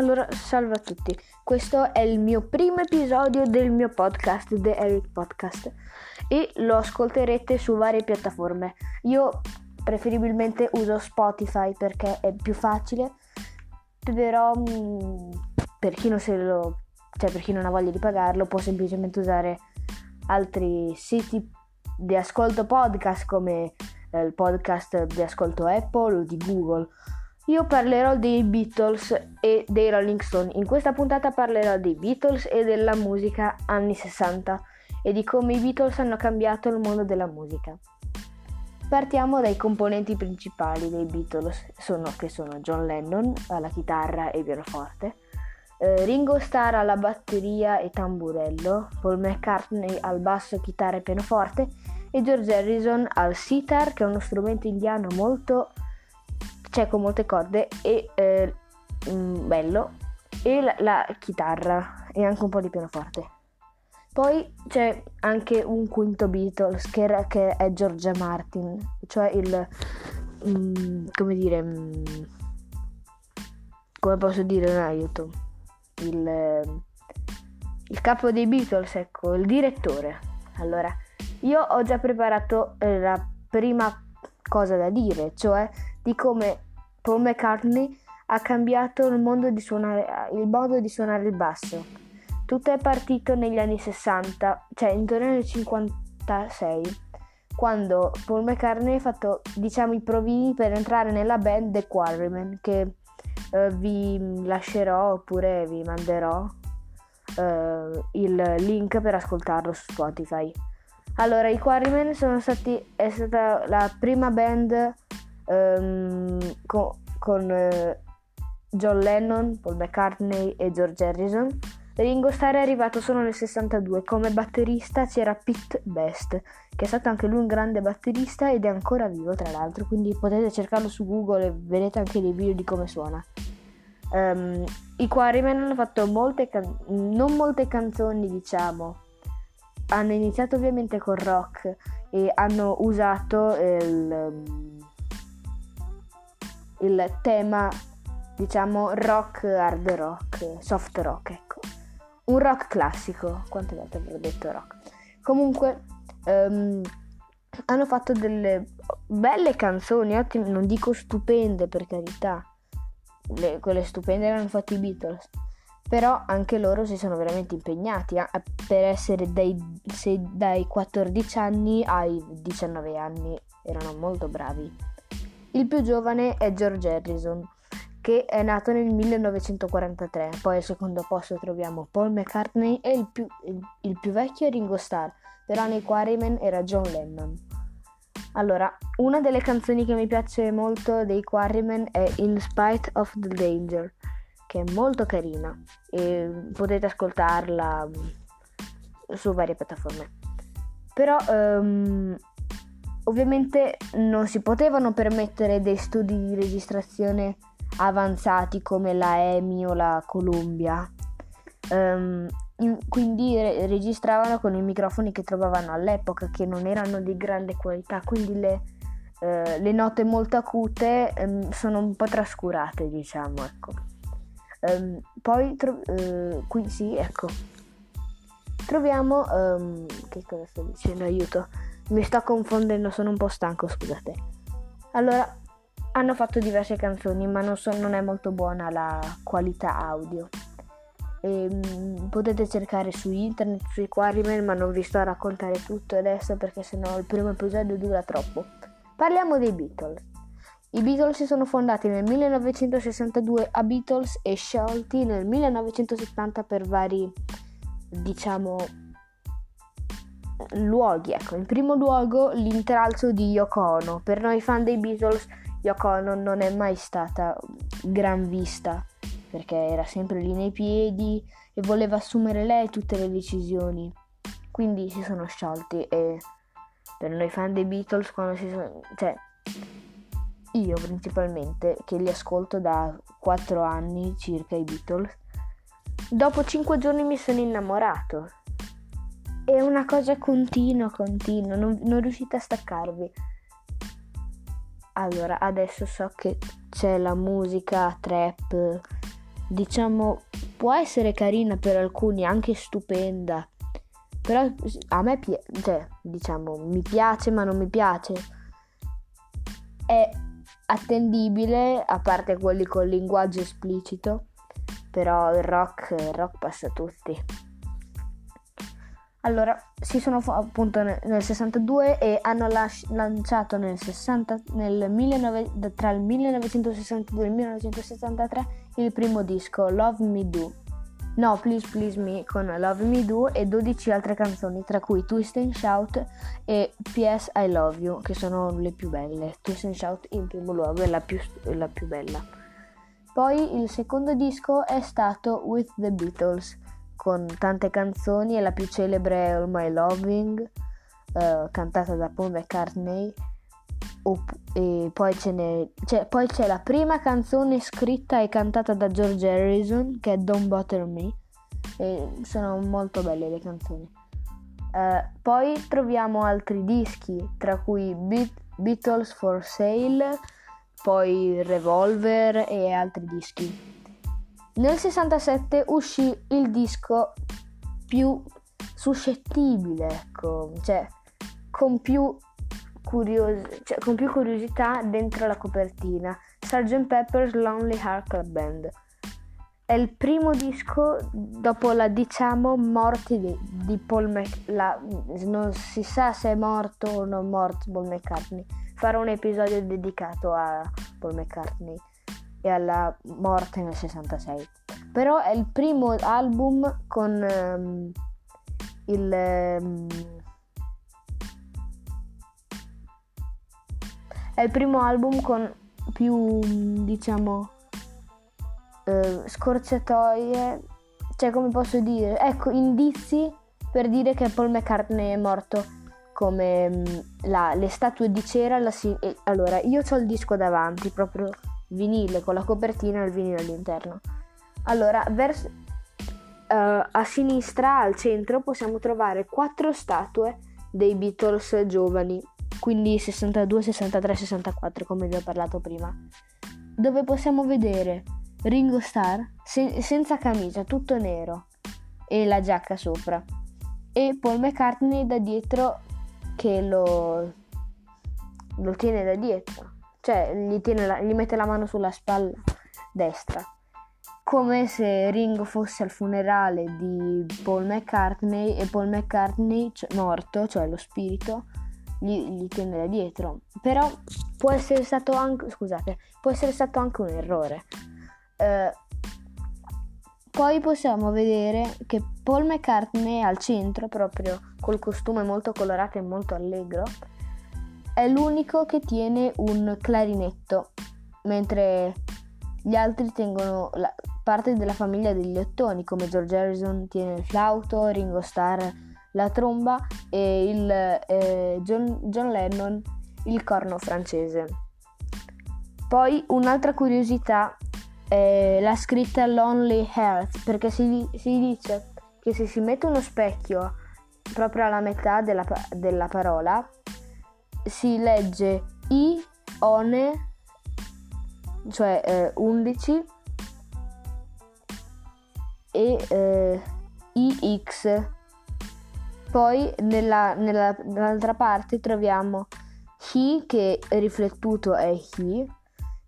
Allora, salve a tutti. Questo è il mio primo episodio del mio podcast, The Eric Podcast, e lo ascolterete su varie piattaforme. Io preferibilmente uso Spotify perché è più facile, però mm, per chi non se lo cioè per chi non ha voglia di pagarlo, può semplicemente usare altri siti di ascolto podcast come eh, il podcast di ascolto Apple o di Google io parlerò dei Beatles e dei Rolling Stone. In questa puntata parlerò dei Beatles e della musica anni 60 e di come i Beatles hanno cambiato il mondo della musica. Partiamo dai componenti principali dei Beatles, sono, che sono John Lennon alla chitarra e pianoforte, eh, Ringo Starr alla batteria e tamburello, Paul McCartney al basso, chitarra e pianoforte e George Harrison al sitar, che è uno strumento indiano molto c'è con molte corde e eh, mm, bello e la, la, chitarra e anche un po' di pianoforte. Poi c'è anche un quinto Beatles che, era, che è Georgia Martin, cioè il mm, come dire mm, come posso dire un aiuto il, il capo dei Beatles, ecco, il direttore. Allora, io ho già preparato eh, la prima cosa da dire, cioè di come Paul McCartney ha cambiato il, mondo di suonare, il modo di suonare il basso. Tutto è partito negli anni 60, cioè intorno al 56, quando Paul McCartney ha fatto diciamo i provini per entrare nella band The Quarrymen che eh, vi lascerò oppure vi manderò eh, il link per ascoltarlo su Spotify. Allora, i Quarrymen sono stati, è stata la prima band um, con, con uh, John Lennon, Paul McCartney e George Harrison. Ringo Starr è arrivato solo nel 62. Come batterista c'era Pete Best, che è stato anche lui un grande batterista ed è ancora vivo, tra l'altro. Quindi potete cercarlo su Google e vedete anche dei video di come suona. Um, I Quarrymen hanno fatto molte can- non molte canzoni, diciamo. Hanno iniziato ovviamente col rock e hanno usato il il tema, diciamo, rock, hard rock, soft rock, ecco. Un rock classico, quante volte avrò detto rock. Comunque, um, hanno fatto delle belle canzoni, ottime, non dico stupende per carità, Le, quelle stupende le hanno fatte i Beatles, però anche loro si sono veramente impegnati eh, per essere dai, dai 14 anni ai 19 anni, erano molto bravi. Il più giovane è George Harrison, che è nato nel 1943. Poi al secondo posto troviamo Paul McCartney e il più, il, il più vecchio è Ringo Starr, però nei Quarrymen era John Lennon. Allora, una delle canzoni che mi piace molto dei Quarrymen è In Spite of the Danger, che è molto carina e potete ascoltarla su varie piattaforme. Però um, Ovviamente non si potevano permettere dei studi di registrazione avanzati come la EMI o la Columbia. Um, in, quindi re- registravano con i microfoni che trovavano all'epoca, che non erano di grande qualità, quindi le, uh, le note molto acute um, sono un po' trascurate, diciamo, ecco. Um, poi, tro- uh, qui sì, ecco. Troviamo... che cosa sto dicendo? Aiuto mi sto confondendo, sono un po' stanco, scusate. Allora, hanno fatto diverse canzoni, ma non, so, non è molto buona la qualità audio. E, um, potete cercare su internet, sui Quarrymen, ma non vi sto a raccontare tutto adesso perché sennò il primo episodio dura troppo. Parliamo dei Beatles. I Beatles si sono fondati nel 1962 a Beatles e sciolti nel 1970 per vari, diciamo, luoghi. Ecco, in primo luogo l'intralcio di Yoko Ono. Per noi fan dei Beatles, Yoko Ono non è mai stata gran vista perché era sempre lì nei piedi e voleva assumere lei tutte le decisioni. Quindi si sono sciolti e per noi fan dei Beatles quando si sono... cioè io principalmente che li ascolto da 4 anni circa i Beatles dopo 5 giorni mi sono innamorato è una cosa continua, continua, non, non riuscite a staccarvi. Allora, adesso so che c'è la musica trap diciamo, può essere carina per alcuni, anche stupenda. Però a me piace, cioè, diciamo, mi piace ma non mi piace. È attendibile, a parte quelli con linguaggio esplicito, però il rock, il rock passa tutti. Allora, si sono appunto nel 62 e hanno las- lanciato nel 60, nel 19, tra il 1962 e il 1963 il primo disco, Love Me Do. No, Please Please Me con Love Me Do e 12 altre canzoni, tra cui Twist and Shout e PS I Love You, che sono le più belle. Twist and Shout in primo luogo è la più, la più bella. Poi il secondo disco è stato With the Beatles con tante canzoni e la più celebre è All My Loving, uh, cantata da Paul McCartney. Op- e poi, c'è, poi c'è la prima canzone scritta e cantata da George Harrison che è Don't Bother Me. E sono molto belle le canzoni. Uh, poi troviamo altri dischi, tra cui Be- Beatles for Sale, poi Revolver e altri dischi. Nel 67 uscì il disco più suscettibile, ecco, cioè con più, curios- cioè, con più curiosità dentro la copertina, Sgt. Pepper's Lonely Heart Club Band. È il primo disco dopo la diciamo morte di, di Paul McCartney. Non si sa se è morto o non morto Paul McCartney. Farò un episodio dedicato a Paul McCartney e alla morte nel 66. Però è il primo album con um, il... Um, è il primo album con più, diciamo, uh, scorciatoie, cioè come posso dire, ecco, indizi per dire che Paul McCartney è morto come um, la, le statue di cera. La, allora, io ho il disco davanti, proprio vinile con la copertina e il vinile all'interno. Allora, vers- uh, a sinistra, al centro, possiamo trovare quattro statue dei Beatles giovani, quindi 62, 63, 64, come vi ho parlato prima, dove possiamo vedere Ringo Starr se- senza camicia, tutto nero e la giacca sopra, e Paul McCartney da dietro che lo, lo tiene da dietro cioè gli, la, gli mette la mano sulla spalla destra, come se Ringo fosse al funerale di Paul McCartney e Paul McCartney cioè, morto, cioè lo spirito, gli, gli tiene da dietro. Però può essere stato anche, scusate, può essere stato anche un errore. Eh, poi possiamo vedere che Paul McCartney al centro, proprio col costume molto colorato e molto allegro, è l'unico che tiene un clarinetto, mentre gli altri tengono la parte della famiglia degli ottoni, come George Harrison tiene il flauto, Ringo Starr la tromba e il, eh, John, John Lennon il corno francese. Poi un'altra curiosità è la scritta Lonely Heart, perché si, si dice che se si mette uno specchio proprio alla metà della, della parola, si legge I, one, cioè eh, 11 e eh, IX. Poi nella, nella, nell'altra parte troviamo he che riflettuto è he,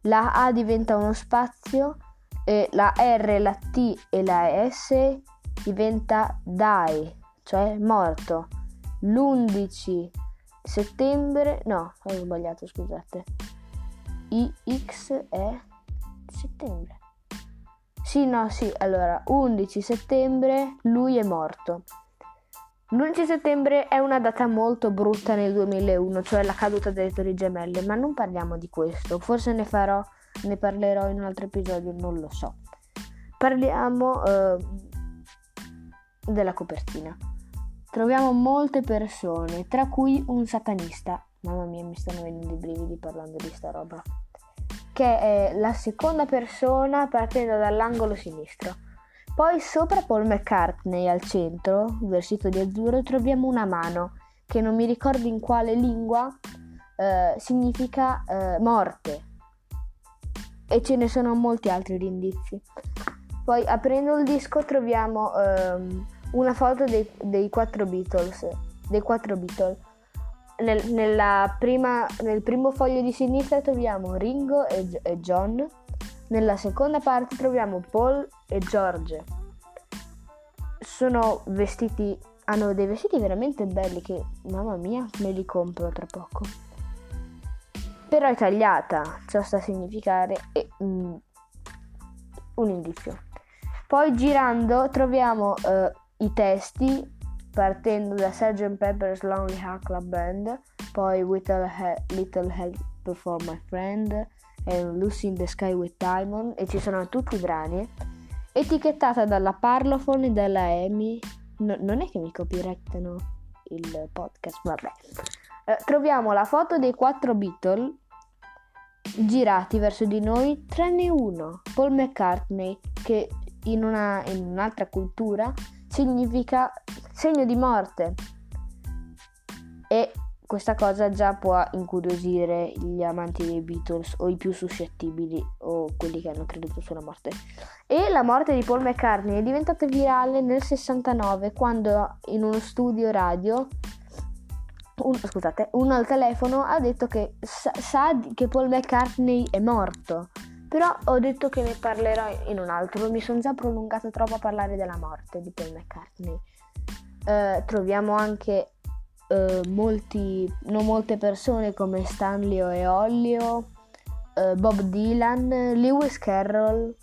la A diventa uno spazio e la R, la T e la S diventa die, cioè morto. L'11 settembre, no, ho sbagliato, scusate. IX è settembre. Sì, no, sì, allora, 11 settembre lui è morto. L'11 settembre è una data molto brutta nel 2001, cioè la caduta delle torri gemelle, ma non parliamo di questo, forse ne farò, ne parlerò in un altro episodio, non lo so. Parliamo uh, della copertina troviamo molte persone, tra cui un satanista. Mamma mia, mi stanno venendo i brividi parlando di sta roba. Che è la seconda persona partendo dall'angolo sinistro. Poi sopra Paul McCartney al centro, vestito di azzurro, troviamo una mano che non mi ricordo in quale lingua eh, significa eh, morte. E ce ne sono molti altri indizi. Poi aprendo il disco troviamo um, una foto dei, dei, quattro Beatles, dei quattro Beatles. Nel, prima, nel primo foglio di sinistra troviamo Ringo e, e John, nella seconda parte troviamo Paul e George. Sono vestiti, hanno dei vestiti veramente belli che, mamma mia, me li compro tra poco. Però è tagliata, ciò sta a significare e, mm, un indizio. Poi girando troviamo uh, i testi partendo da Sgt. Pepper's Lonely Heart Club Band, poi With a Little Help for My Friend, e Lucy in the Sky with Diamond e ci sono tutti i brani etichettata dalla Parlophone e dalla Amy no, non è che mi copyrighttano il podcast vabbè eh, troviamo la foto dei quattro Beatles girati verso di noi tranne uno Paul McCartney che in, una, in un'altra cultura significa segno di morte e questa cosa già può incuriosire gli amanti dei Beatles o i più suscettibili o quelli che hanno creduto sulla morte. E la morte di Paul McCartney è diventata virale nel 69 quando in uno studio radio un, scusate, uno al telefono ha detto che sa, sa che Paul McCartney è morto. Però ho detto che ne parlerò in un altro, mi sono già prolungato troppo a parlare della morte di Paul McCartney. Uh, troviamo anche eh, molti, non molte persone come Stanley e Ollio, eh, Bob Dylan, Lewis Carroll,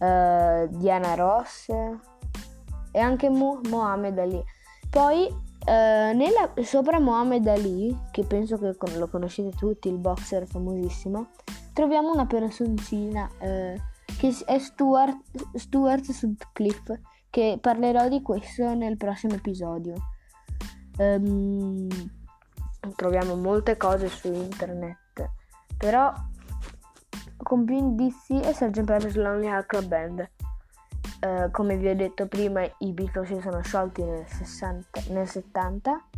eh, Diana Ross e anche Mo- Mohamed Ali. Poi eh, nella, sopra Mohamed Ali, che penso che lo conoscete tutti, il boxer famosissimo, troviamo una personcina eh, che è Stuart, Stuart Sutcliffe, che parlerò di questo nel prossimo episodio. Um, troviamo molte cose su internet, però con più indizi è Sgt. Pepper's Lonely Heart Band. Uh, come vi ho detto prima, i Beatles si sono sciolti nel, 60, nel 70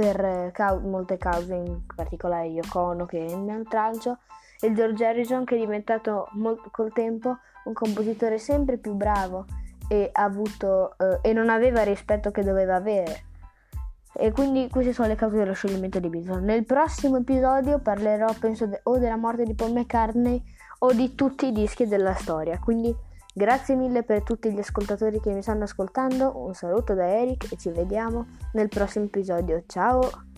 per cau- molte cause, in particolare Yoko Ono che è nel tralcio e George Harrison che è diventato molto, col tempo un compositore sempre più bravo e, avuto, uh, e non aveva il rispetto che doveva avere e quindi queste sono le cause dello scioglimento dei Beatles. Nel prossimo episodio parlerò, penso, de- o della morte di Paul McCartney o di tutti i dischi della storia. Quindi grazie mille per tutti gli ascoltatori che mi stanno ascoltando. Un saluto da Eric e ci vediamo nel prossimo episodio. Ciao!